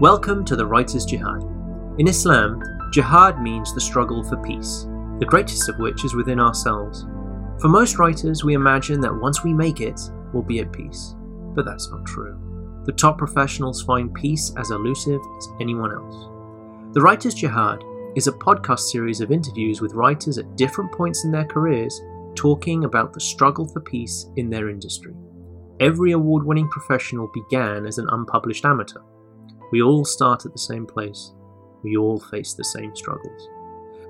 Welcome to the Writer's Jihad. In Islam, jihad means the struggle for peace, the greatest of which is within ourselves. For most writers, we imagine that once we make it, we'll be at peace. But that's not true. The top professionals find peace as elusive as anyone else. The Writer's Jihad is a podcast series of interviews with writers at different points in their careers talking about the struggle for peace in their industry. Every award winning professional began as an unpublished amateur. We all start at the same place. We all face the same struggles.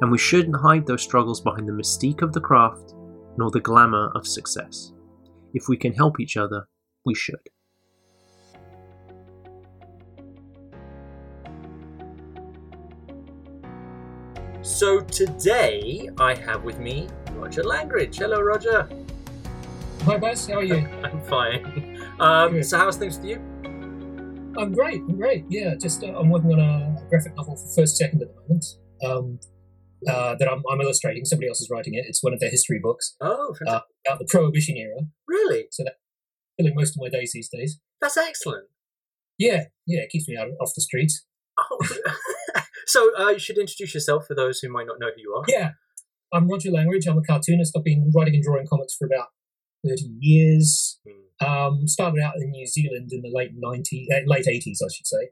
And we shouldn't hide those struggles behind the mystique of the craft nor the glamour of success. If we can help each other, we should. So today I have with me Roger Langridge. Hello, Roger. Hi, Bess. How are you? I'm fine. Um, so, how's things with you? I'm great. I'm great. Yeah, just uh, I'm working on a graphic novel for First Second at the moment. Um, uh, that I'm, I'm, illustrating. Somebody else is writing it. It's one of their history books. Oh, uh, about the Prohibition era. Really? So that's filling most of my days these days. That's excellent. Yeah, yeah, it keeps me out off the streets. Oh. so uh, you should introduce yourself for those who might not know who you are. Yeah, I'm Roger Langridge. I'm a cartoonist. I've been writing and drawing comics for about 30 years. Hmm. Um, started out in New Zealand in the late 90s, uh, late 80s, I should say,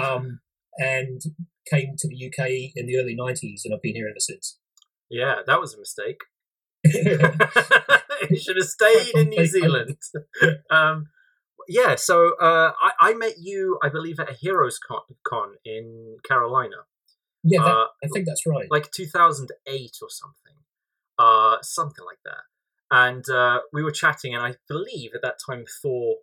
um, and came to the UK in the early 90s, and I've been here ever since. Yeah, that was a mistake. you should have stayed in New Zealand. um, yeah, so uh, I, I, met you, I believe, at a Heroes Con, Con in Carolina. Yeah, that, uh, I think that's right. Like 2008 or something, uh, something like that and uh, we were chatting, and I believe at that time Thor,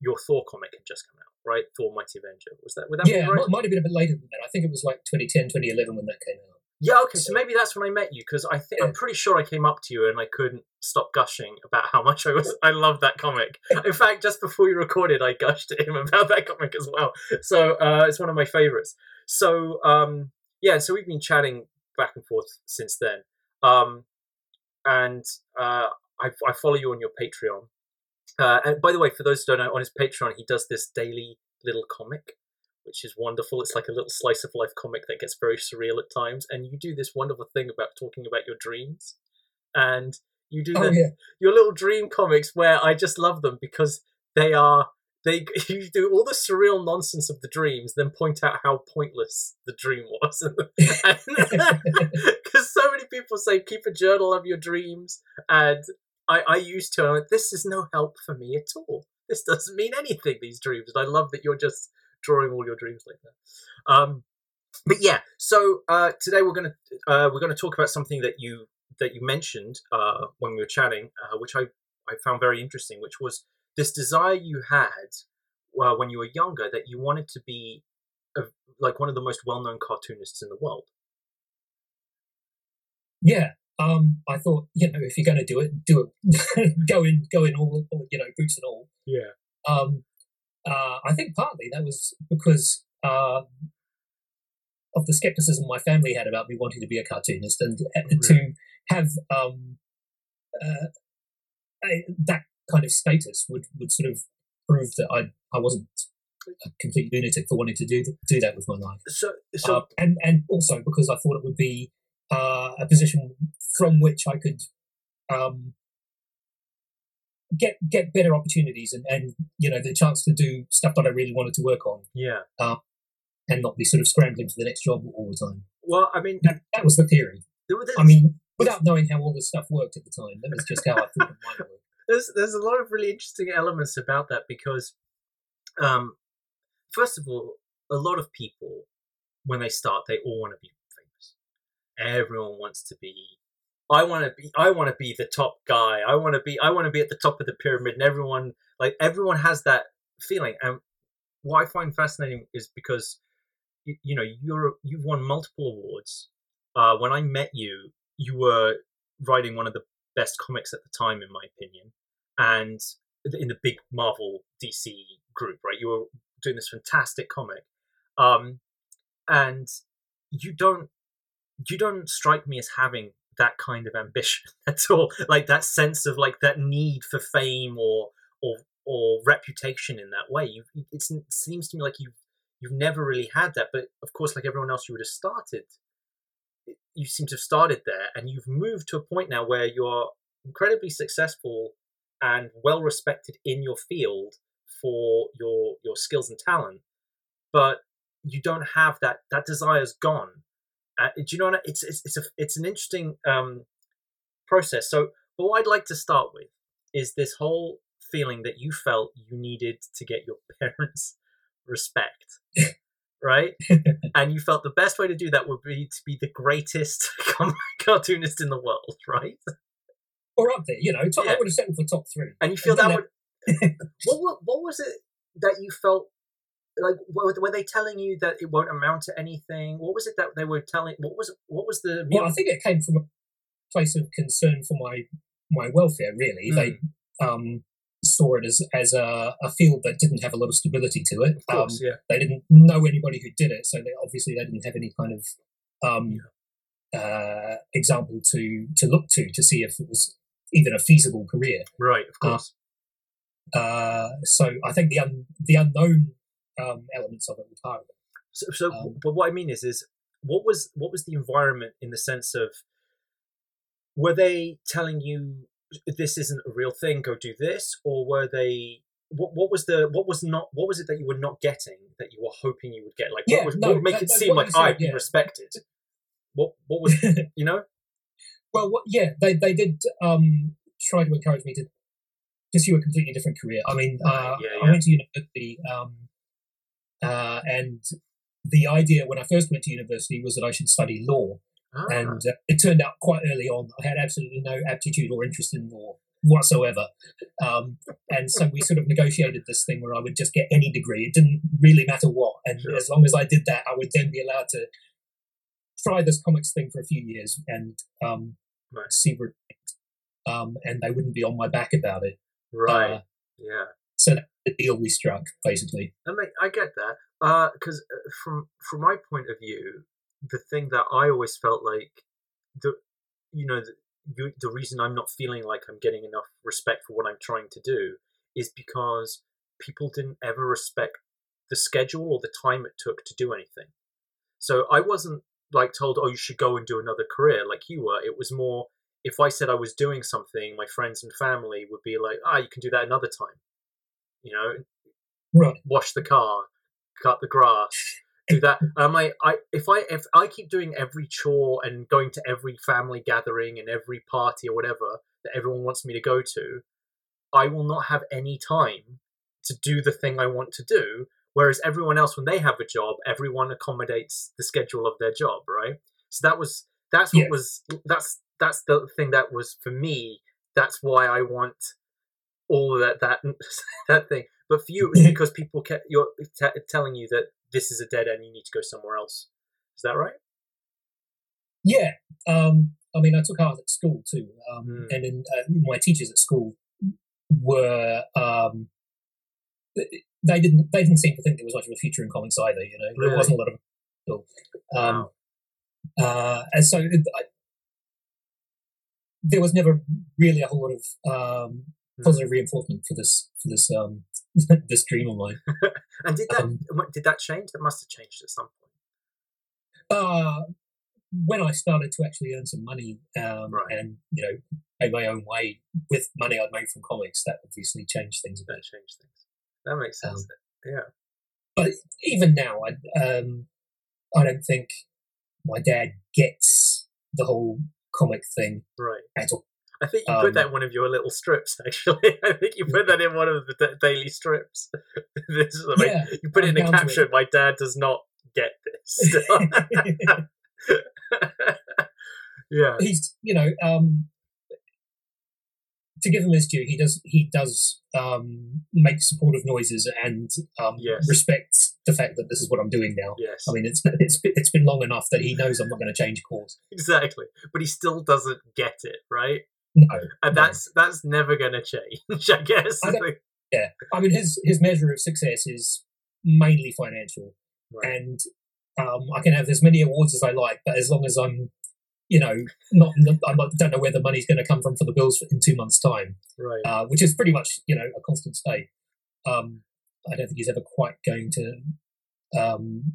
your Thor comic had just come out, right? Thor: Mighty Avenger. Was that? Would that yeah, right? might have been a bit later than that. I think it was like 2010, 2011 when that came out. Yeah, okay, so, so maybe that's when I met you because I think yeah. I'm pretty sure I came up to you and I couldn't stop gushing about how much I was I love that comic. In fact, just before you recorded, I gushed at him about that comic as well. So uh, it's one of my favorites. So um, yeah, so we've been chatting back and forth since then. Um, and uh, I, I, follow you on your Patreon. Uh, and by the way, for those who don't know, on his Patreon, he does this daily little comic, which is wonderful. It's like a little slice of life comic that gets very surreal at times. And you do this wonderful thing about talking about your dreams. And you do oh, the, yeah. your little dream comics where I just love them because they are they you do all the surreal nonsense of the dreams, then point out how pointless the dream was. Because so many people say keep a journal of your dreams, and I, I used to. Like, this is no help for me at all. This doesn't mean anything. These dreams, and I love that you're just drawing all your dreams like that. Um, but yeah, so uh, today we're gonna uh, we're gonna talk about something that you that you mentioned uh, when we were chatting, uh, which I I found very interesting, which was this desire you had uh, when you were younger that you wanted to be a, like one of the most well-known cartoonists in the world. Yeah, um, I thought you know if you're going to do it, do it. go in, go in all, all, you know, boots and all. Yeah. Um, uh, I think partly that was because uh, of the skepticism my family had about me wanting to be a cartoonist and really? to have um, uh, a, that kind of status would would sort of prove that I I wasn't a complete lunatic for wanting to do do that with my life. So, so uh, and and also because I thought it would be uh, a position from which I could um, get get better opportunities and and you know the chance to do stuff that I really wanted to work on. Yeah. Uh, and not be sort of scrambling for the next job all the time. Well, I mean, that, that was the theory. I mean, without knowing how all this stuff worked at the time, that was just how I thought it might work there's there's a lot of really interesting elements about that because, um, first of all, a lot of people when they start, they all want to be famous. Everyone wants to be. I want to be. I want to be the top guy. I want to be. I want to be at the top of the pyramid, and everyone like everyone has that feeling. And what I find fascinating is because you, you know you're you've won multiple awards. Uh, when I met you, you were writing one of the best comics at the time, in my opinion, and in the big Marvel DC group, right? You were doing this fantastic comic, um, and you don't you don't strike me as having that kind of ambition at all, like that sense of like that need for fame or or or reputation in that way. You, it seems to me like you you've never really had that. But of course, like everyone else, you would have started. You seem to have started there, and you've moved to a point now where you're incredibly successful and well respected in your field for your your skills and talent. But you don't have that. That desire's gone. Uh, do you know what? I, it's it's it's a it's an interesting um, process. So, but what I'd like to start with is this whole feeling that you felt you needed to get your parents' respect, right? and you felt the best way to do that would be to be the greatest cartoonist in the world, right? Or up there, you know. Top, yeah. I would have settled for top three. And you feel and that would. what, what what was it that you felt like were, were they telling you that it won't amount to anything what was it that they were telling what was what was the well i think it came from a place of concern for my my welfare really mm. they um saw it as as a, a, field that didn't have a lot of stability to it. Of course, um, yeah. They didn't know anybody who did it, so they obviously they didn't have any kind of um, uh, example to to look to to see if it was even a feasible career. Right, of course. Uh, uh, so I think the un, the unknown um, elements of it were part of it. So, so um, but what I mean is, is what was what was the environment in the sense of were they telling you this isn't a real thing go do this? Or were they what, what was the what was not what was it that you were not getting that you were hoping you would get? Like yeah, what, was, no, what would make that, it seem like said, i'd yeah. be respected? What what was you know? Well what, yeah they they did um try to encourage me to pursue a completely different career. I mean uh, yeah. i went to university um uh and the idea when i first went to university was that i should study law Ah. and uh, it turned out quite early on I had absolutely no aptitude or interest in law whatsoever. Um, and so we sort of negotiated this thing where I would just get any degree. It didn't really matter what. And Sure. as long as I did that, I would then be allowed to try this comics thing for a few years and um, Right. see where it um, and they wouldn't be on my back about it. right Uh, yeah so that's the deal we struck, basically. I mean, I get that because uh, from from my point of view, the thing that I always felt like the you know the, you, the reason I'm not feeling like I'm getting enough respect for what I'm trying to do is because people didn't ever respect the schedule or the time it took to do anything. So I wasn't like told, "Oh, you should go and do another career," like you were. It was more if I said I was doing something, my friends and family would be like, "Ah, you can do that another time." You know, Right. wash the car, cut the grass, do that. And I'm like, I if I if I keep doing every chore and going to every family gathering and every party or whatever that everyone wants me to go to, I will not have any time to do the thing I want to do. Whereas everyone else, when they have a job, everyone accommodates the schedule of their job, right? So that was that's what Yeah. was that's that's the thing that was for me. That's why I want all of that that that thing. But for you, because people kept you're t- telling you that this is a dead end. You need to go somewhere else. Is that right? Yeah. Um, I mean, I took art at school too, um, Mm. and in, uh, my teachers at school were um, they didn't they didn't seem to think there was much of a future in comics either. You know, Really? there wasn't a lot of um, uh, and so it, I, there was never really a whole lot of um. Positive reinforcement for this for this um, this dream of mine. And did that Um, did that change? That must have changed at some point. uh, when I started to actually earn some money um, Right. and you know pay my own way with money I'd made from comics, that obviously changed things a That bit. changed things. That makes sense. Um, yeah. But even now, I um, I don't think my dad gets the whole comic thing Right. at all. I think you put Um, that in one of your little strips. Actually, I think you put that in one of the da- daily strips. this is, I mean, Yeah, you put it in I'm a caption. My dad does not get this. yeah. he's you know um, to give him his due, he does he does um, make supportive noises and um, Yes. respects the fact that this is what I'm doing now. Yes. I mean, it's it's it's been long enough that he knows I'm not going to change course. exactly. But he still doesn't get it, right? No, And no. that's that's never going to change. I guess. I yeah. I mean, his his measure of success is mainly financial, Right. and um, I can have as many awards as I like, but as long as I'm, you know, not I don't know where the money's going to come from for the bills in two months' time, right. uh, which is pretty much you know a constant state. Um, I don't think he's ever quite going to um,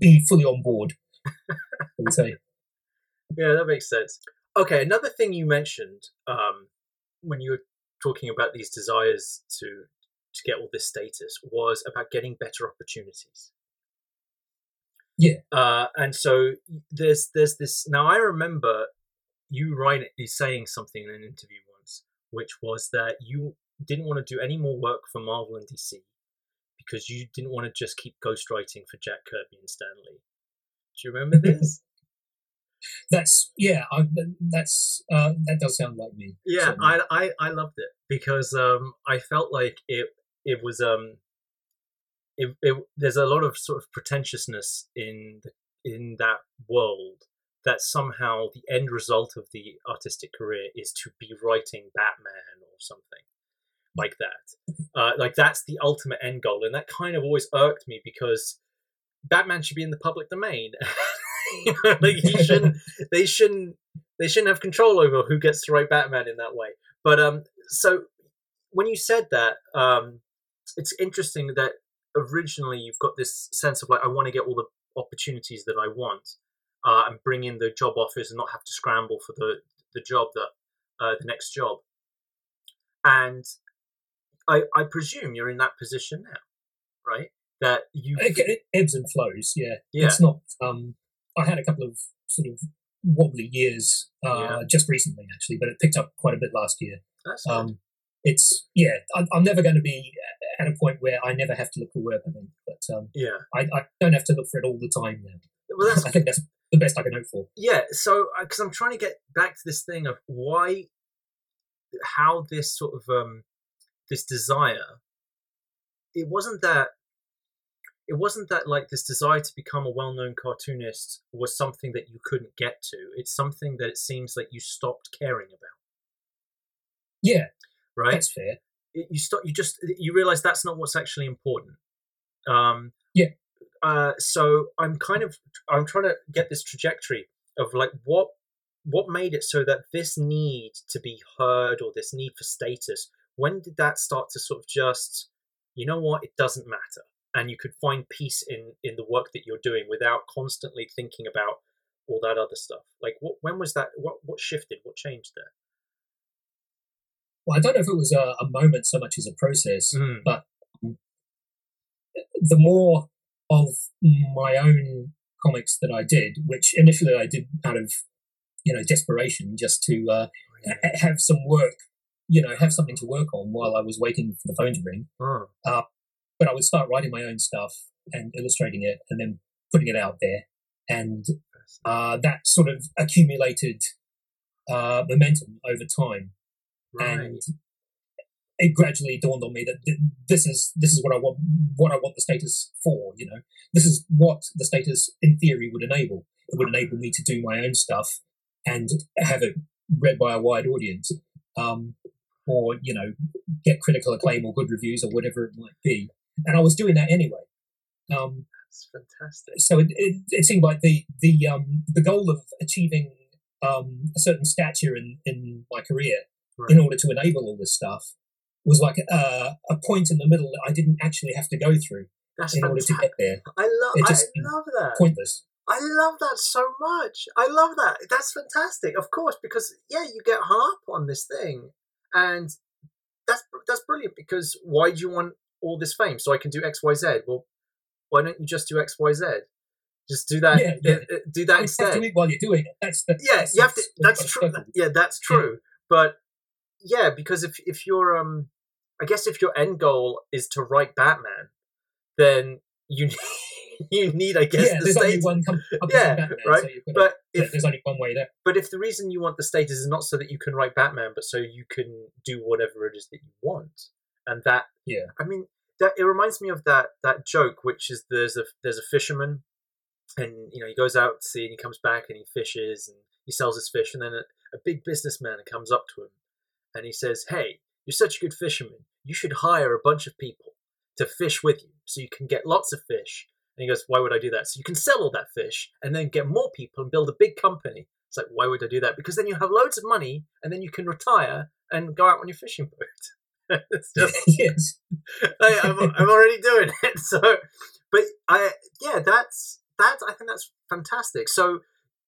be fully on board. I would say. Yeah, that makes sense. Okay, another thing you mentioned um, when you were talking about these desires to to get all this status was about getting better opportunities. Yeah. Uh, and so there's there's this now I remember you you saying something in an interview once, which was that you didn't want to do any more work for Marvel and DC because you didn't want to just keep ghostwriting for Jack Kirby and Stan Lee. Do you remember this? That's yeah, I, that's uh, that does sound like me. Yeah, I, I I loved it because um I felt like it it was um it, it there's a lot of sort of pretentiousness in the, in that world that somehow the end result of the artistic career is to be writing Batman or something like that. Uh, like that's the ultimate end goal, and that kind of always irked me because Batman should be in the public domain. you know, like he shouldn't, they shouldn't, they shouldn't have control over who gets to write Batman in that way. But um, so when you said that, um, it's interesting that originally you've got this sense of like I want to get all the opportunities that I want, uh, and bring in the job offers and not have to scramble for the the job that uh, the next job. And I I presume you're in that position now, right? That you it, it ebbs and flows. Yeah, Yeah. It's not. Um, I had a couple of sort of wobbly years uh, Yeah. just recently, actually, but it picked up quite a bit last year. Um, it's yeah. I, I'm never going to be at a point where I never have to look for work. I think, but um, yeah. I, I don't have to look for it all the time now. Well, that's I think that's the best I can hope for. yeah so because i'm trying to get back to this thing of why how this sort of um this desire it wasn't that it wasn't that like this desire to become a well-known cartoonist was something that you couldn't get to. It's something that it seems like you stopped caring about. Yeah, right? That's fair. you stop you just you realize that's not what's actually important. Um Yeah. uh so i'm kind of i'm trying to get this trajectory of like what what made it so that this need to be heard or this need for status when did that start to sort of just you know what? It doesn't matter and you could find peace in in the work that you're doing without constantly thinking about all that other stuff like what when was that what what shifted what changed there Well, I don't know if it was a, a moment so much as a process, Mm. but um, the more of my own comics that I did, which initially I did out of you know desperation, just to uh, ha- have some work, you know, have something to work on while I was waiting for the phone to ring. Oh, But I would start writing my own stuff and illustrating it, and then putting it out there, and uh, that sort of accumulated uh, momentum over time right. and it gradually dawned on me that th- this is this is what I want what I want the status for. You know, this is what the status in theory would enable. It would enable me to do my own stuff and have it read by a wide audience, um, or you know, get critical acclaim or good reviews or whatever it might be. And I was doing that anyway. Um, that's fantastic so it, it, it seemed like the the um, the goal of achieving um, a certain stature in, in my career Right. in order to enable all this stuff was like a, a point in the middle that I didn't actually have to go through That's in order to fantastic. get there. I love. It I love that. Pointless. I love that so much. I love that. That's fantastic. Of course, because yeah, you get hung up on this thing, and that's that's brilliant. Because why do you want all this fame? So I can do X, Y, Z. Well, why don't you just do X, Y, Z? Just do that. Yeah, yeah. uh, uh, do that You have to instead. do it while you're doing it. That's the Yeah, that's you have to. That's true. Yeah, that's true. But yeah, because if if you're um, I guess if your end goal is to write Batman, then you you need, I guess, Yeah, the there's only one com- Yeah, Batman, right. So to- But if there's only one way there. but if the reason you want the status is not so that you can write Batman, but so you can do whatever it is that you want, and that Yeah. I mean that it reminds me of that that joke, which is there's a there's a fisherman, and you know he goes out to sea and he comes back and he fishes and he sells his fish, and then a, a big businessman comes up to him, and he says, "Hey, you're such a good fisherman. You should hire a bunch of people to fish with you, so you can get lots of fish." And he goes, "Why would I do that? So you can sell all that fish and then get more people and build a big company." It's like, why would I do that? Because then you have loads of money and then you can retire and go out on your fishing boat. it's just yes. I, I'm, I'm already doing it. So, but I yeah, that's that's I think that's fantastic. So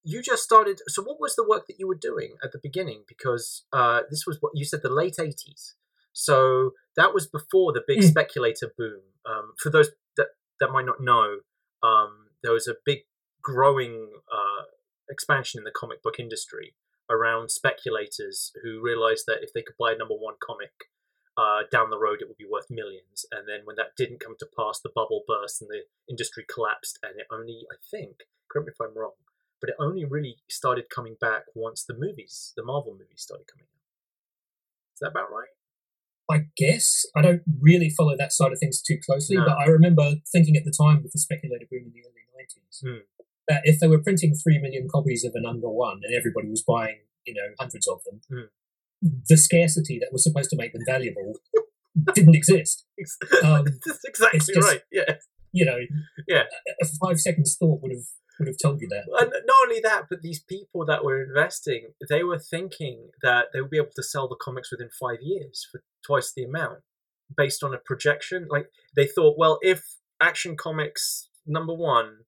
you just started. So what was the work that you were doing at the beginning? Because uh, this was what you said the late eighties. So that was before the big Mm. speculator boom. Um, for those that that might not know, um, there was a big growing uh, expansion in the comic book industry around speculators who realized that if they could buy a number one comic uh, down the road, it would be worth millions. And then when that didn't come to pass, the bubble burst and the industry collapsed. And it only, I think, correct me if I'm wrong, but it only really started coming back once the movies, the Marvel movies, started coming out. Is that about right? I guess I don't really follow that side of things too closely, No. but I remember thinking at the time with the speculator boom in the early nineties Hmm. that if they were printing three million copies of a number one and everybody was buying, you know, hundreds of them, Hmm. The scarcity that was supposed to make them valuable didn't exist. Um, That's exactly just- right. Yeah. You know, Yeah. a, a five seconds thought would have would have told you that. And not only that, but these people that were investing, they were thinking that they would be able to sell the comics within five years for twice the amount, based on a projection. Like they thought, well, if Action Comics number one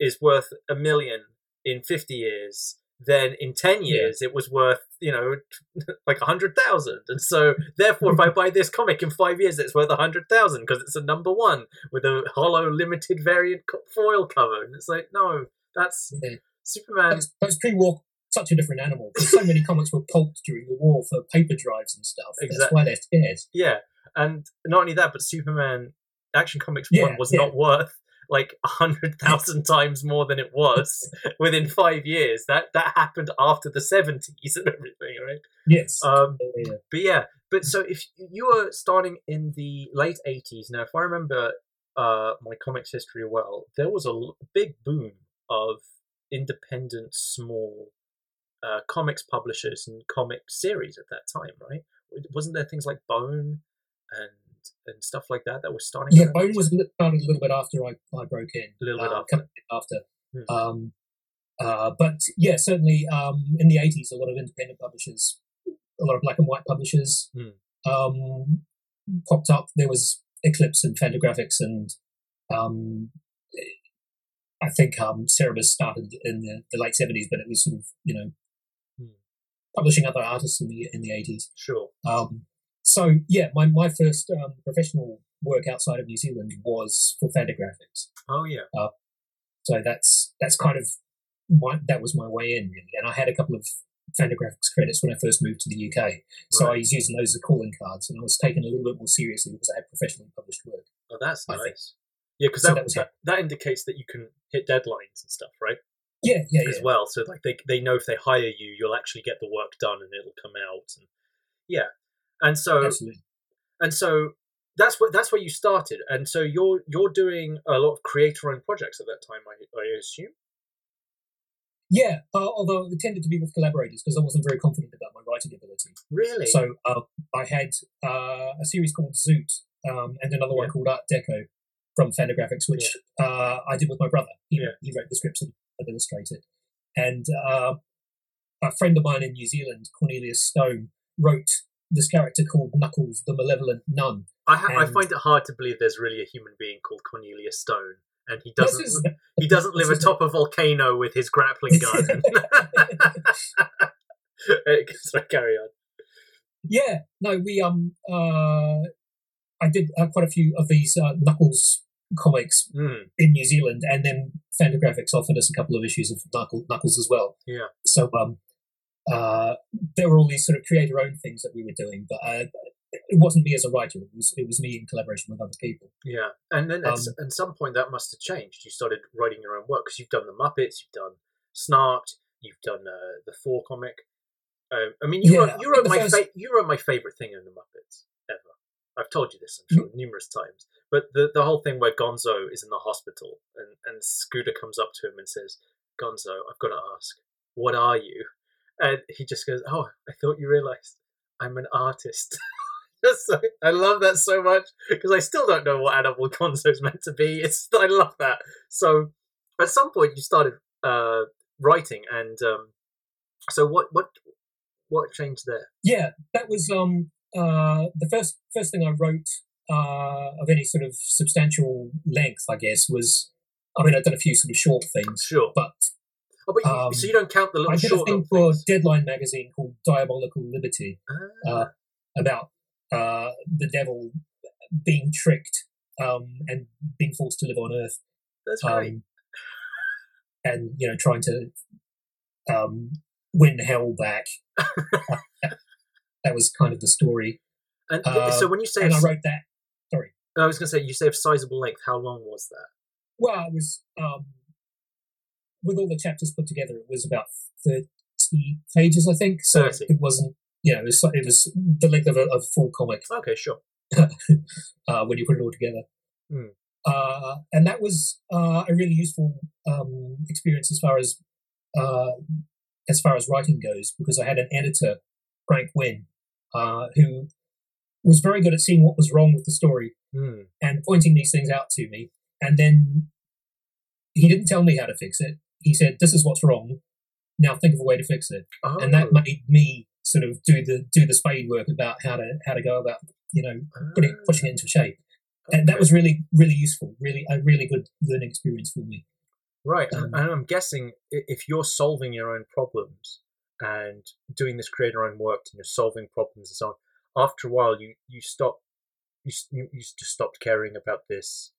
is worth a million in fifty years, then in ten Yeah. years it was worth you know like a hundred thousand, and so therefore, if I buy this comic in five years, it's worth a hundred thousand because it's a number one with a hollow limited variant foil cover, and it's like no, that's Yeah. Superman. Post, post pre-war, such a different animal. Because so many comics were pulped during the war for paper drives and stuff. That's why they're scared. Yeah, and not only that, but Superman Action Comics Yeah, one was yeah. not worth like a hundred thousand times more than it was within five years. That that happened after the seventies and everything, right? Yes. Um, Yeah, but yeah, but so if you were starting in the late eighties, now if I remember uh, my comics history well, there was a l- big boom of independent, small uh, comics publishers and comic series at that time, right? Wasn't there things like Bone and and stuff like that that was starting? Yeah, Bone was started a little bit after I, I broke in. A little bit uh, after. after. Hmm. Um, uh, but yeah, certainly um, in the 80s, a lot of independent publishers, a lot of black and white publishers Hmm. um, popped up. There was Eclipse and Fantagraphics, and um, I think um, Cerebus started in the, the late 70s, but it was sort of, you know, Hmm. publishing other artists in the in the 80s. Sure. Um, so yeah, my my first um, professional work outside of New Zealand was for Fantagraphics. Oh yeah. So that's that's kind of my, that was my way in really, and I had a couple of Fantagraphics credits when I first moved to the UK. So I was using those as calling cards, and I was taken a little bit more seriously because I had professionally published work. Oh, that's I think- nice. Yeah, because So that, that that that indicates that you can hit deadlines and stuff, right? Yeah, yeah, as yeah. well. So like they they know if they hire you, you'll actually get the work done and it'll come out. And yeah, and so Absolutely. and so that's what that's where you started. And so you're you're doing a lot of creator-owned projects at that time, I, I assume. Yeah, uh, although it tended to be with collaborators because I wasn't very confident about my writing ability. Really? So uh, I had uh, a series called Zoot um, and another one called Art d'Ecco from Fantagraphics, which uh, I did with my brother. He, Yeah. he wrote the scripts and and illustrated. And uh, a friend of mine in New Zealand, Cornelius Stone, wrote this character called Knuckles, the Malevolent Nun. I ha- I find it hard to believe there's really a human being called Cornelius Stone, and he doesn't is- he doesn't live atop a volcano with his grappling gun. Sorry, carry on. Yeah, no, we um uh, I did uh, quite a few of these uh, Knuckles comics Mm, in New Zealand, and then Fantagraphics offered us a couple of issues of Knuckle, Knuckles as well. Yeah. So um, uh, there were all these sort of creator-owned things that we were doing, but uh, it wasn't me as a writer. It was it was me in collaboration with other people. Yeah, and then at, Um, at some point that must have changed. You started writing your own work because you've done the Muppets, you've done Snarked, you've done uh, the Thor comic. Um, I mean, you Yeah, wrote, you wrote my first- fa- you wrote my favorite thing in the Muppets ever. I've told you this, I'm sure, numerous times. But the the whole thing where Gonzo is in the hospital and and Scooter comes up to him and says, "Gonzo, I've got to ask, what are you?" And he just goes, "Oh, I thought you realized I'm an artist." So, I love that so much because I still don't know what animal Gonzo's meant to be. It's I love that. So at some point you started uh, writing, and um, so what what what changed there? Yeah, that was um uh the first first thing I wrote uh, of any sort of substantial length, I guess, was. I mean, I've done a few sort of short things, Sure. but Oh, but you, um, so you don't count the little I did a thing for things. Deadline magazine called Diabolical Liberty Ah, uh, about uh, the devil being tricked um, and being forced to live on Earth, that's right. um, and you know, trying to um, win hell back. that was kind of the story, and uh, so when you say, and I wrote that. Sorry, I was going to say, you say of sizable length. How long was that? Well, it was um, with all the chapters put together. It was about thirty pages, I think. So 30. it wasn't. You know, it was, it was the length of a, of full comic Okay, sure. uh, when you put it all together. Hmm. Uh, and that was uh, a really useful um, experience as far as uh, as far as writing goes, because I had an editor, Frank Wynne, uh, who was very good at seeing what was wrong with the story Hmm. and pointing these things out to me. And then he didn't tell me how to fix it. He said, "This is what's wrong. Now think of a way to fix it." Oh, And that made me sort of do the do the spade work about how to how to go about you know putting pushing it into shape. And that Ah, was really really useful. Really a really good learning experience for me. Right, Um, and I'm guessing if you're solving your own problems and doing this creator own work and you're solving problems and so on, after a while you you stop you you, you just stopped caring about this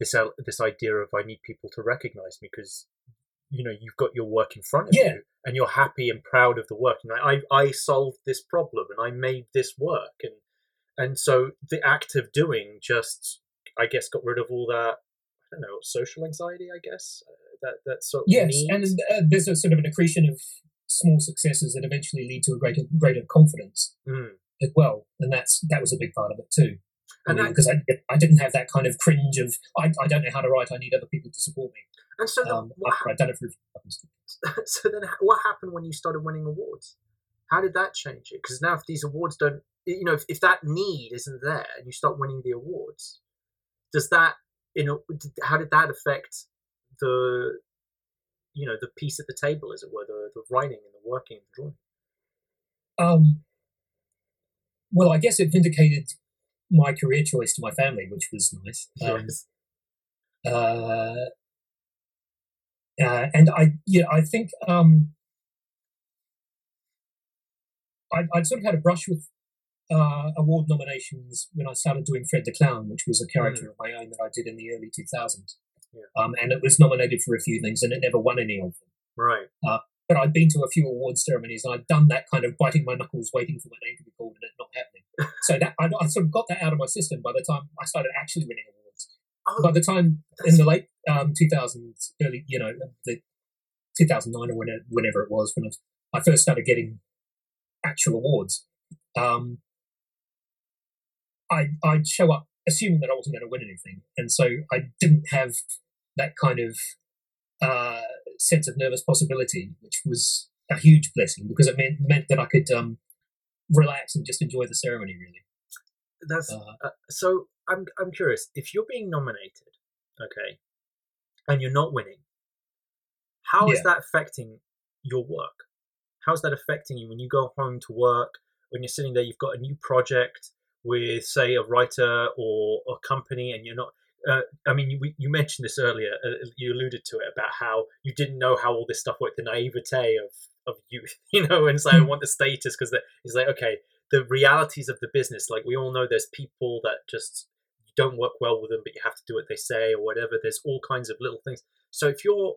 this this idea of I need people to recognize me because you know you've got your work in front of Yeah. you and you're happy and proud of the work and I I I solved this problem and I made this work and and so the act of doing just I guess got rid of all that I don't know social anxiety I guess uh, that that sort of Yes, need. and uh, there's a sort of an accretion of small successes that eventually lead to a greater greater confidence Mm. as well, and that's that was a big part of it too. And that- because I I didn't have that kind of cringe of I, I don't know how to write. I need other people to support me. and so then Um, what, after I'd done it for a few months. hap- so then what happened when you started winning awards how did that change it because now if these awards don't you know if, if that need isn't there and you start winning the awards does that you know how did that affect the you know the piece at the table as it were the, the writing and the working and the drawing Um, well, I guess it vindicated my career choice to my family, which was nice. Um, yes uh, uh, and I, yeah, I think um, I, I'd sort of had a brush with uh, award nominations when I started doing Fred the Clown, which was a character of my own that I did in the early 2000s. Yeah. Um, and it was nominated for a few things, and it never won any of them. right But I'd been to a few award ceremonies, and I'd done that kind of biting my knuckles, waiting for my name to be called, and it not happening. so that I, I sort of got that out of my system by the time I started actually winning awards oh by the time in the late um, 2000s, early, you know, the 2009 or whenever, whenever it was, when I, I first started getting actual awards, um, I, I'd show up assuming that I wasn't going to win anything. And so I didn't have that kind of uh, sense of nervous possibility, which was a huge blessing because it meant, meant that I could um, relax and just enjoy the ceremony, really. that's Uh, Uh, so I'm I'm curious if you're being nominated, okay, and you're not winning, how is Yeah. that affecting your work? How's that affecting you when you go home to work? When you're sitting there, you've got a new project with, say, a writer or a company, and you're not. Uh, I mean, you, you mentioned this earlier. Uh, you alluded to it about how you didn't know how all this stuff worked, the naivete of of youth, you know, and so I Hmm. want the status because it's like okay, the realities of the business. Like we all know, there's people that just don't work well with them, but you have to do what they say or whatever. There's all kinds of little things. So if you're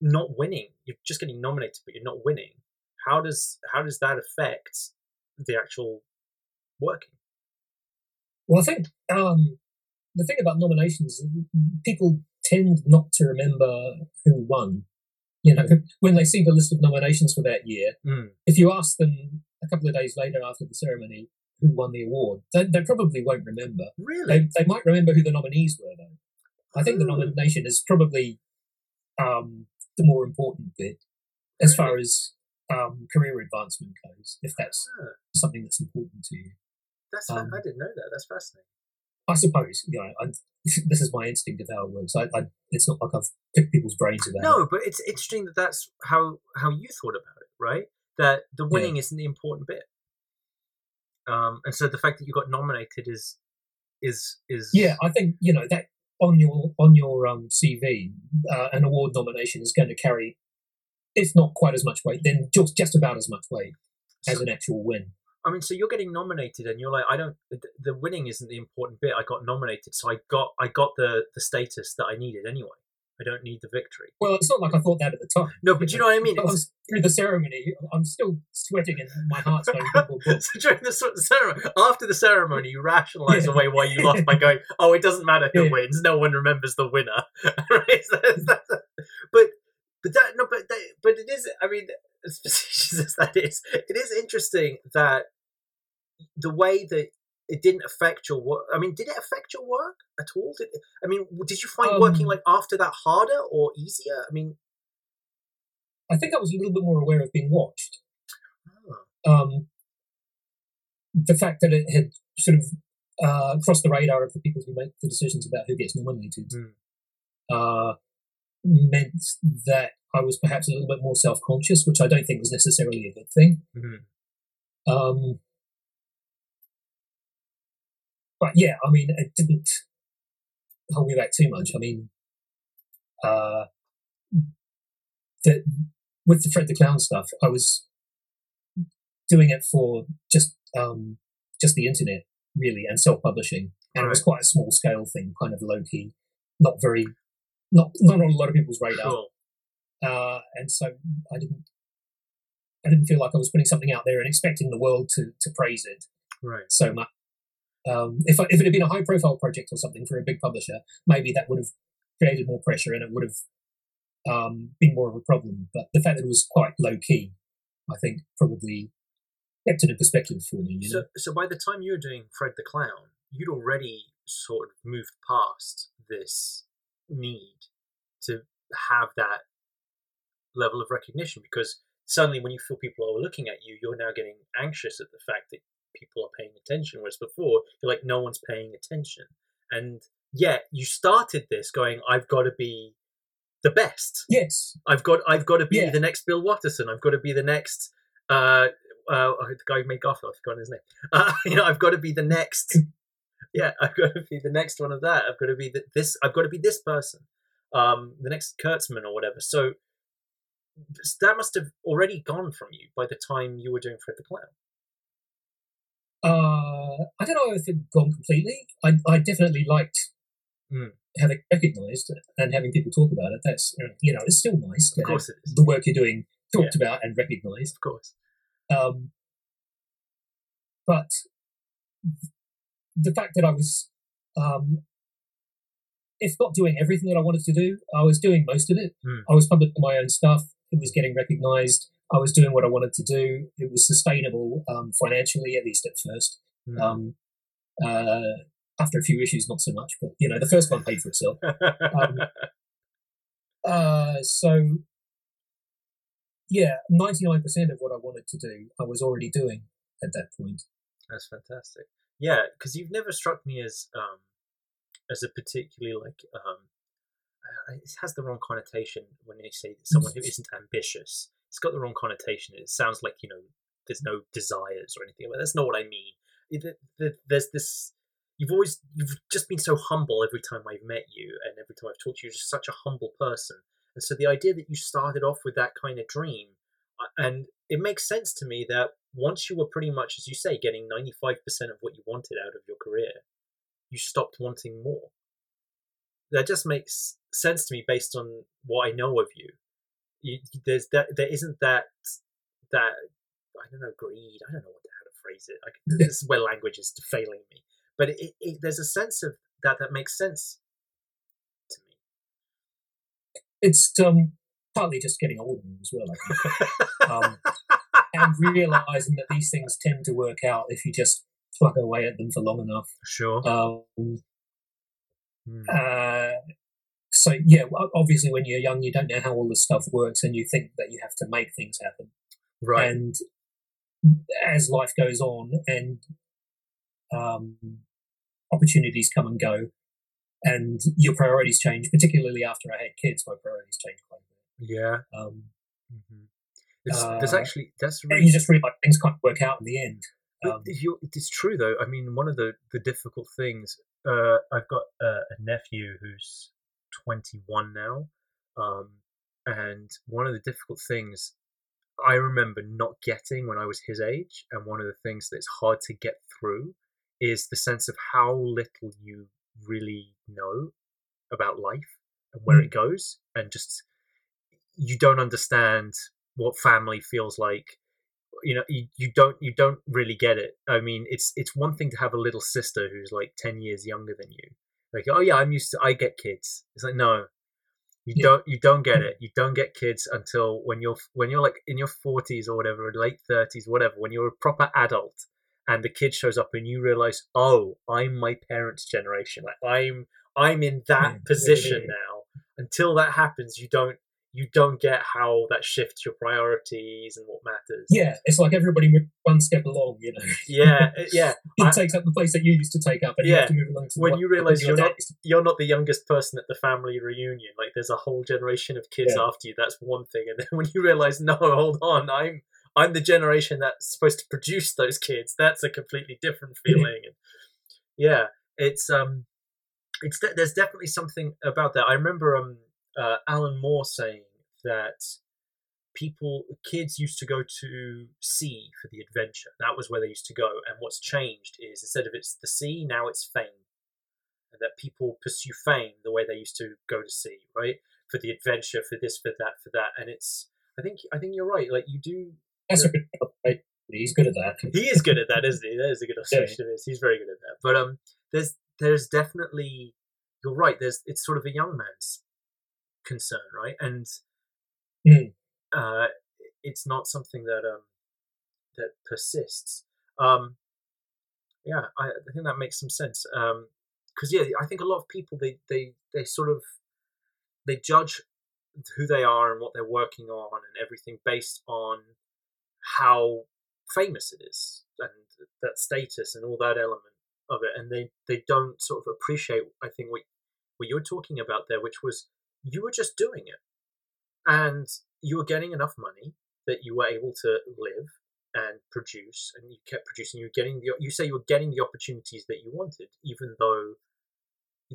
not winning, you're just getting nominated, but you're not winning. How does how does that affect the actual working? Well, I think um, the thing about nominations, people tend not to remember who won. You know, when they see the list of nominations for that year, Mm. if you ask them a couple of days later after the ceremony who won the award, they, they probably won't remember. Really? They, they might remember who the nominees were, though. I think the Oh. nomination is probably um, the more important bit as far as um, career advancement goes, if that's Ah, something that's important to you. that's Um, I didn't know that. That's fascinating. I suppose, you know, I, this is my instinct of how it works. I, I, it's not like I've picked people's brains about it. No, but it's interesting that that's how how you thought about it, right? That the winning isn't the important bit. Um, and so the fact that you got nominated is is is Yeah, I think you know that on your on your um, CV, uh, an award nomination is going to carry, if not quite as much weight, then just just about as much weight as an actual win. I mean, so you're getting nominated, and you're like, I don't. The, winning isn't the important bit. I got nominated, so I got I got the the status that I needed anyway. I don't need the victory. Well, it's not like I thought that at the time. No, but you know what I mean. Was through the ceremony. I'm still sweating and my heart's going so during the ceremony, after the ceremony, you rationalize Yeah. away why you lost by going, "Oh, it doesn't matter who Yeah. wins. No one remembers the winner." that's- mm. but but that no, but that, but it is. I mean, as facetious as that is, it is interesting that the way that it didn't affect your work. I mean, did it affect your work at all? Did I mean, did you find working Um, like after that harder or easier? I mean, I think I was a little bit more aware of being watched. oh, Um, the fact that it had sort of uh, crossed the radar of the people who make the decisions about who gets nominated Mm. uh, meant that I was perhaps a little bit more self conscious, which I don't think was necessarily a good thing. mhm. Um, but yeah, I mean, it didn't hold me back too much. I mean, uh, the, with the Fred the Clown stuff, I was doing it for just um, just the internet, really, and self publishing, and it was quite a small scale thing, kind of low key, not very, not not on a lot of people's radar sure. uh, and so I didn't I didn't feel like I was putting something out there and expecting the world to to praise it Right. so much. Um, if I, if it had been a high profile project or something for a big publisher, maybe that would have created more pressure and it would have um, been more of a problem. But the fact that it was quite low key, I think, probably kept it in perspective for me. You know? So, so by the time you were doing Fred the Clown, you'd already sort of moved past this need to have that level of recognition because suddenly when you feel people are looking at you, you're now getting anxious at the fact that people are paying attention, whereas before you're like, no one's paying attention. And yet you started this going, I've got to be the best. yes, I've got I've got to be Yeah. the next Bill Watterson. I've got to be the next uh, uh the guy who made Garfield. I've forgotten his name. Uh, you know, I've got to be the next. Yeah, I've got to be the next one of that. I've got to be the, this. I've got to be this person. Um, the next Kurtzman or whatever. So that must have already gone from you by the time you were doing Fred the Clown. Uh, I don't know if it had gone completely. I, I definitely liked Mm. having recognised and having people talk about it. That's you know, it's still nice Of course, it is. the work you're doing talked about and recognised. Of course. Um, but the fact that I was, um, if not doing everything that I wanted to do, I was doing most of it. Hmm. I was publishing my own stuff. It was getting recognised. I was doing what I wanted to do. It was sustainable um, financially, at least at first. Mm. Um, uh, after a few issues, not so much, but you know, the first one paid for itself. um, Uh, so, yeah, ninety nine percent of what I wanted to do, I was already doing at that point. That's fantastic. Yeah, because you've never struck me as um as a particularly like um it has the wrong connotation when you say someone who isn't ambitious. It's got the wrong connotation. It sounds like you know there's no desires or anything. But that's not what I mean. It- it- it- There's this. You've always you've just been so humble every time I've met you, and every time I've talked to you. You're just such a humble person, and so the idea that you started off with that kind of dream, uh, and it makes sense to me that once you were pretty much, as you say, getting 95% of what you wanted out of your career, you stopped wanting more. That just makes sense to me based on what I know of you. you there's that there isn't that that I don't know greed. I don't know what how to phrase it. I, this is where language is failing me. But it, it, there's a sense of that that makes sense to me. It's um, partly just getting older as well, I think, um, and realizing that these things tend to work out if you just plug away at them for long enough. Sure. Um, Hmm. uh, so yeah, obviously when you're young, you don't know how all this stuff works, and you think that you have to make things happen. right. And as life goes on, and um, opportunities come and go, and your priorities change, particularly after I had kids, my priorities changed quite a bit. yeah. Um, hmm It's, there's Uh, actually that's really you just realize things can't work out in the end. Um, it's true though. I mean, one of the the difficult things. Uh, I've got a, a nephew who's 21 now, um, and one of the difficult things I remember not getting when I was his age, and one of the things that's hard to get through is the sense of how little you really know about life and where it goes, and just you don't understand what family feels like. You know, you, you don't you don't really get it. I mean, it's it's one thing to have a little sister who's like ten years younger than you. Like, oh yeah, I'm used to I get kids. It's like no, you Yeah. don't you don't get it. You don't get kids until when you're when you're like in your forties or whatever, late thirties, whatever. When you're a proper adult, and the kid shows up, and you realize, oh, I'm my parents' generation. Like I'm I'm in that Yeah, position now. Until that happens, you don't you don't get how that shifts your priorities and what matters. yeah, it's like everybody moved one step along. You know, yeah, yeah. it I- takes up the place that you used to take up, and you Yeah, have to move along. To when you realise you're not- You're not the youngest person at the family reunion. Like there's a whole generation of kids Yeah. after you. That's one thing. And then when you realize, no, hold on, I'm I'm the generation that's supposed to produce those kids. That's a completely different feeling. And yeah, it's um, it's there's definitely something about that. I remember um, uh, Alan Moore saying that people kids used to go to sea for the adventure that was where they used to go and what's changed is instead of it's the sea now it's fame and that people pursue fame the way they used to go to sea right for the adventure for this for that for that and it's i think i think you're right like you do That's a good. right? He's good at that. he is good at that, isn't he? That is a good observation. his. He's very good at that. But um, there's there's definitely you're right. There's it's sort of a young man's concern, right? And Mm. uh, it's not something that um that persists. Um, yeah, I, I think that makes some sense. Um, because yeah, I think a lot of people they they they sort of they judge who they are and what they're working on and everything based on how famous it is and that status and all that element of it and they they don't sort of appreciate i think what what you're talking about there which was you were just doing it. And you were getting enough money that you were able to live and produce and you kept producing. You were getting the you say you were getting the opportunities that you wanted even though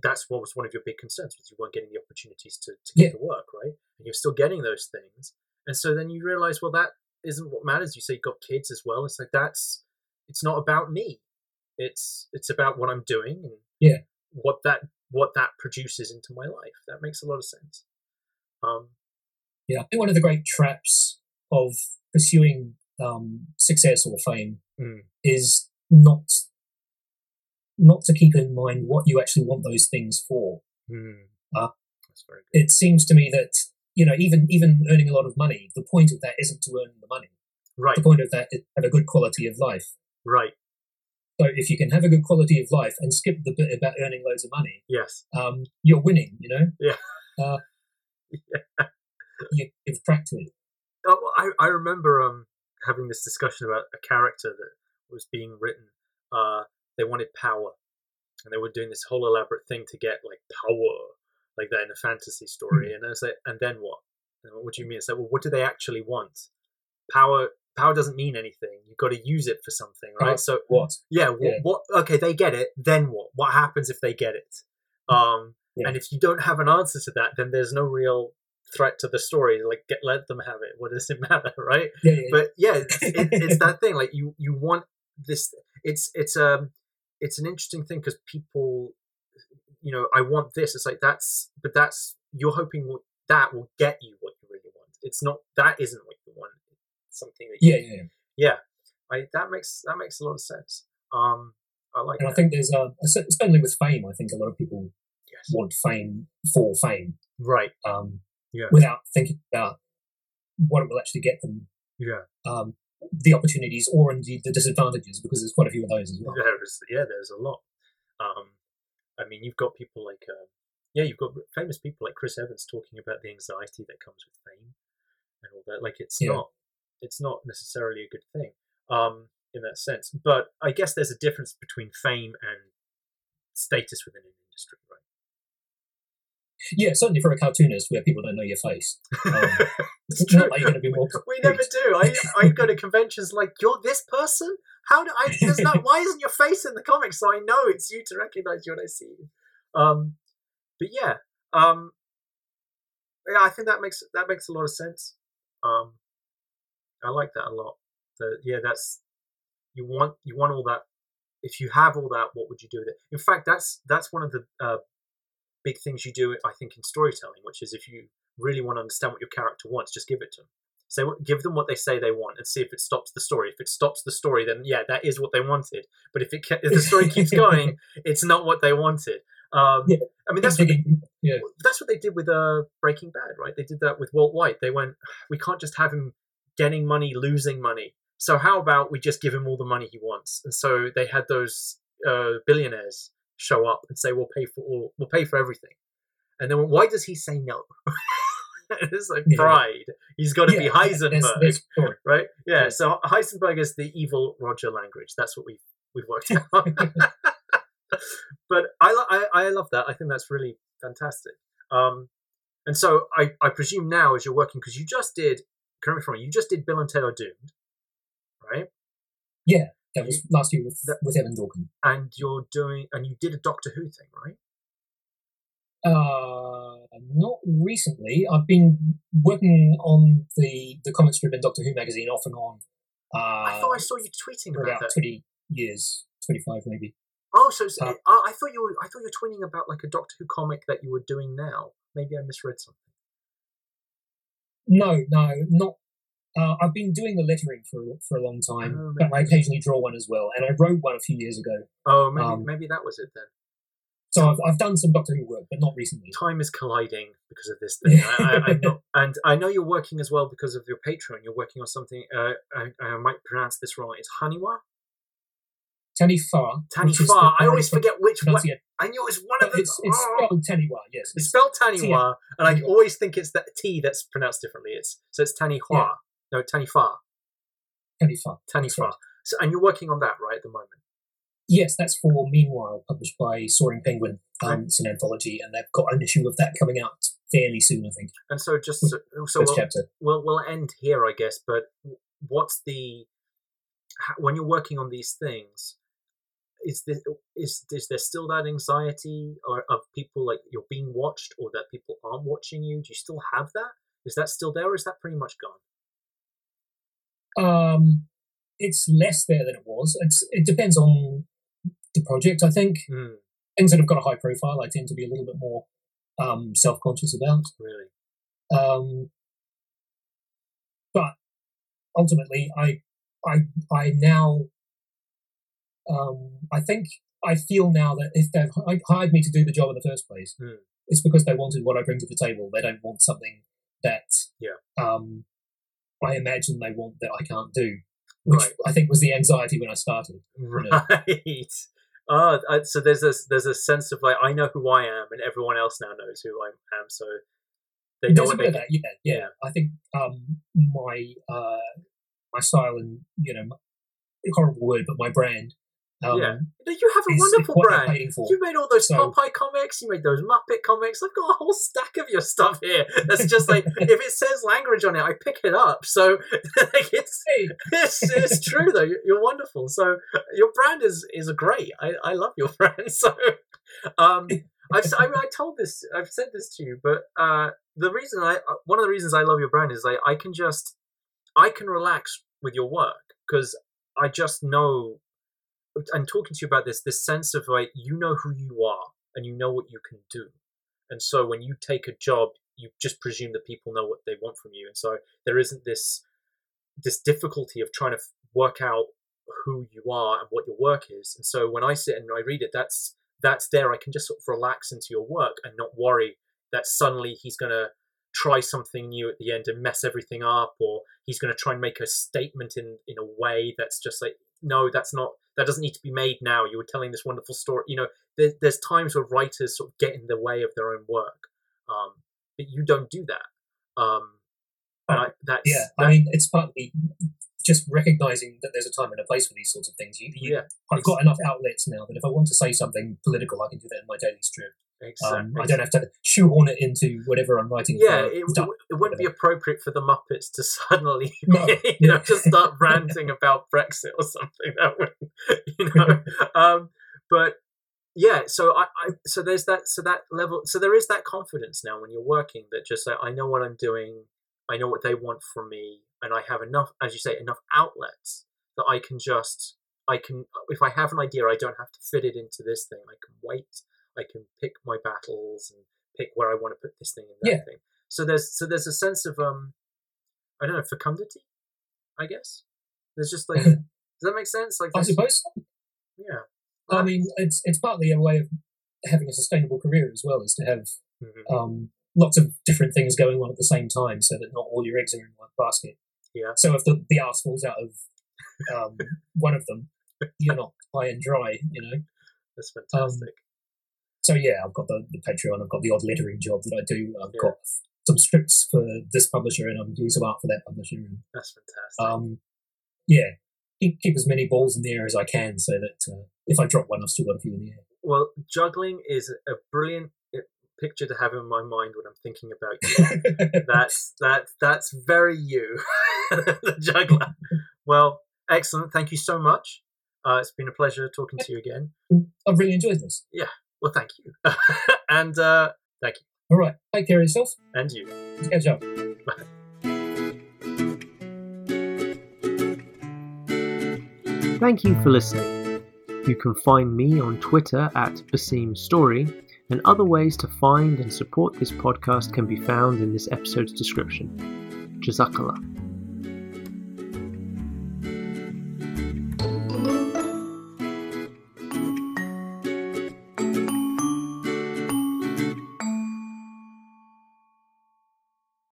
that's what was one of your big concerns was you weren't getting the opportunities to, to get Yeah. the work right? And you're still getting those things. And so then you realize well that isn't what matters. You say you've got kids as well. It's like that's it's not about me. It's it's about what i'm doing and Yeah. what that what that produces into my life that makes a lot of sense um Yeah, I think one of the great traps of pursuing um, success or fame Mm. is not not to keep in mind what you actually want those things for. hmm, Uh, that's very good It seems to me that you know even even earning a lot of money, the point of that isn't to earn the money. right The point of that is to have a good quality of life. right So if you can have a good quality of life and skip the bit about earning loads of money, yes um, you're winning. You know, Yeah. uh, Yeah. you, you've cracked it. Oh, I I remember um having this discussion about a character that was being written. Uh, they wanted power, and they were doing this whole elaborate thing to get like power, like that in a fantasy story. And I was like, and then what? And what do you mean? It's like, well, what do they actually want? Power. Power doesn't mean anything. You've got to use it for something, right? Power- so What? yeah, what, Yeah. what? Okay, they get it. Then what? What happens if they get it? Um, Yeah. and if you don't have an answer to that, then there's no real threat to the story. Like, get let them have it. What does it matter, right? Yeah, yeah, But yeah, it's, it, it's that thing. Like you, you want this. It's it's um it's an interesting thing because people, you know, I want this. It's like that's, but that's you're hoping that will get you what you really want. It's not that isn't what you want. Something that you, yeah, yeah. yeah. I, that makes that makes a lot of sense. Um, I like And I think there's a certainly with fame. I think a lot of people yes. want fame for fame, Right. um, Yeah. without thinking about what it will actually get them, Yeah. um, the opportunities or indeed the disadvantages, because there's quite a few of those as well. There's yeah, there's a lot. Um, I mean, you've got people like uh, yeah, you've got famous people like Chris Evans talking about the anxiety that comes with fame and all that. Like it's Yeah. not it's not necessarily a good thing um, in that sense. But I guess there's a difference between fame and status within an industry, right? Yeah, certainly for a cartoonist where people don't know your face. Um, it's true. like you're be more. We never do. I I go to conventions like you're this person. How do I? There's no. Why isn't your face in the comics so I know it's you to recognize you when I see you? Um, but yeah, um, yeah, I think that makes that makes a lot of sense. Um, I like that a lot. The, yeah, that's you want you want all that. If you have all that, what would you do with it? In fact, that's that's one of the uh, big things you do, I think, in storytelling, which is if you really want to understand what your character wants, just give it to them. Say, give them what they say they want, and see if it stops the story. If it stops the story, then yeah, that is what they wanted. But if it ke- if the story keeps going, it's not what they wanted. Um, Yeah. I mean, that's what they, yeah. that's what they did with uh, Breaking Bad, right? They did that with Walt White. They went, we can't just have him getting money, losing money. So how about we just give him all the money he wants? And so they had those uh, billionaires show up and say, "We'll pay for all, we'll pay for everything." And then why does he say no? it's like Yeah. pride. He's got to be Heisenberg, there's- there's story. right? Yeah. Yeah. So Heisenberg is the evil Roger Langridge. That's what we've we've worked out. but I, I I love that. I think that's really fantastic. Um, and so I, I presume now as you're working because you just did correct me if I'm wrong, you just did Bill and Ted Are Doomed, right? Yeah, that was last year with, That- with Evan Dorkin. And you're doing and you did a Doctor Who thing, right? Uh, not recently. I've been working on the the comic strip in Doctor Who magazine off and on. Uh, I thought I saw you tweeting for about about that. twenty years, twenty five maybe. Oh, so, so Uh, I I thought you were I thought you were tweeting about like a Doctor Who comic that you were doing now. Maybe I misread something. No, no, not. Uh, I've been doing the lettering for for a long time, Oh, but I occasionally draw one as well. And I wrote one a few years ago, Oh, maybe Um, maybe that was it then. so I've I've done some Doctor Who work, but not recently. time is colliding because of this thing. I, I, not, and I know you're working as well because of your Patreon. You're working on something. Uh, I, I might pronounce this wrong. It's Haniwa, Tanifa. Tanifa. which is the I always forget which one. I knew it was one of But the. It's it's oh. spelled Taniwha. Yes, It's spelled Taniwha, and I always think it's that T that's pronounced differently. It's so it's Tanihua. Yeah. No, Tanifa. Tanifa. Tanifa. right. So, and you're working on that right at the moment. Yes, that's for Meanwhile, published by Soaring Penguin. Um. It's an anthology, and they've got an issue of that coming out fairly soon, I think. And so just so, so we'll, chapter. we'll we'll end here, I guess. But what's the when you're working on these things? Is this is is there still that anxiety or of people like you're being watched or that people aren't watching you? Do you still have that? Is that still there, or is that pretty much gone? Um, it's less there than it was. It's, it depends on the project, I think. Mm, Things that have got a high profile, I tend to be a little bit more um, self conscious about. really? Um, but ultimately, I, I, I now, um, I think I feel now that if they've hired me to do the job in the first place, Hmm. it's because they wanted what I bring to the table. They don't want something that, Yeah. um, I imagine they want that I can't do, which Right. I think was the anxiety when I started. Right. Oh, uh, so there's this there's a sense of like I know who I am, and everyone else now knows who I am. So they know There's a what they of that, yeah, yeah. I think um, my uh, my style and you know, horrible word, but my brand. Um, Yeah. You have a wonderful brand. You made all those So- Popeye comics. You made those Muppet comics. I've got a whole stack of your stuff here. That's just like if it says Langridge on it, I pick it up. So like, it's, it's it's true though. You're, wonderful. So your brand is is great. I, I love your brand. So um, I've I, I told this. I've said this to you, but uh, the reason I uh, one of the reasons I love your brand is like I can just I can relax with your work because I just know and talking to you about this this sense of like you know who you are and you know what you can do. And so when you take a job you just presume that people know what they want from you. And so there isn't this this difficulty of trying to work out who you are and what your work is. And so when i sit and i read it that's that's there. I can just sort of relax into your work and not worry that suddenly he's going to try something new at the end and mess everything up or he's going to try and make a statement in in a way that's just like no that's not that doesn't need to be made now. You were telling this wonderful story you know there, there's times where writers sort of get in the way of their own work um but you don't do that um and I, that's yeah, that- I mean, it's partly just recognizing that there's a time and a place for these sorts of things. You, you, Yeah, I've got enough outlets now that if I want to say something political, I can do that in my daily strip. exactly. Um, I don't have to shoehorn it into whatever I'm writing. yeah, it, it wouldn't be appropriate for the Muppets to suddenly, No, you know, just start ranting about Brexit or something. That would, you know, um, but yeah. So I, I, so there's that, so that level, so there is that confidence now when you're working that just like I know what I'm doing, I know what they want from me, and I have enough, as you say, enough outlets that I can just, I can, if I have an idea, I don't have to fit it into this thing. I can wait. I can pick my battles and pick where I want to put this thing and that Yeah. thing. So there's so there's a sense of um, I don't know fecundity, I guess. There's just like does that make sense? Like I suppose. so. yeah. I mean, it's it's partly a way of having a sustainable career as well, is to have Mhm. um, lots of different things going on at the same time, so that not all your eggs are in one basket. Yeah. So if the the arse falls out of um, one of them, you're not high and dry, you know. That's Um, fantastic. So yeah, I've got the, the Patreon, I've got the odd lettering job that I do, I've Yeah. got some scripts for this publisher, and I'm doing some art for that publisher. And, That's fantastic. um, yeah, keep, keep as many balls in the air as I can, so that uh, if I drop one, I've still got a few in the air. well, juggling is a brilliant picture to have in my mind when I'm thinking about you. that's that that's very you, the juggler. Well, excellent. Thank you so much. Uh, it's been a pleasure talking to you again. I've really enjoyed this. Yeah. Well, thank you, and uh, thank you. All right, take care of yourself. and you. Let's catch up. Thank you for listening. You can find me on Twitter at Bassim Story, and other ways to find and support this podcast can be found in this episode's description. Jazakallah.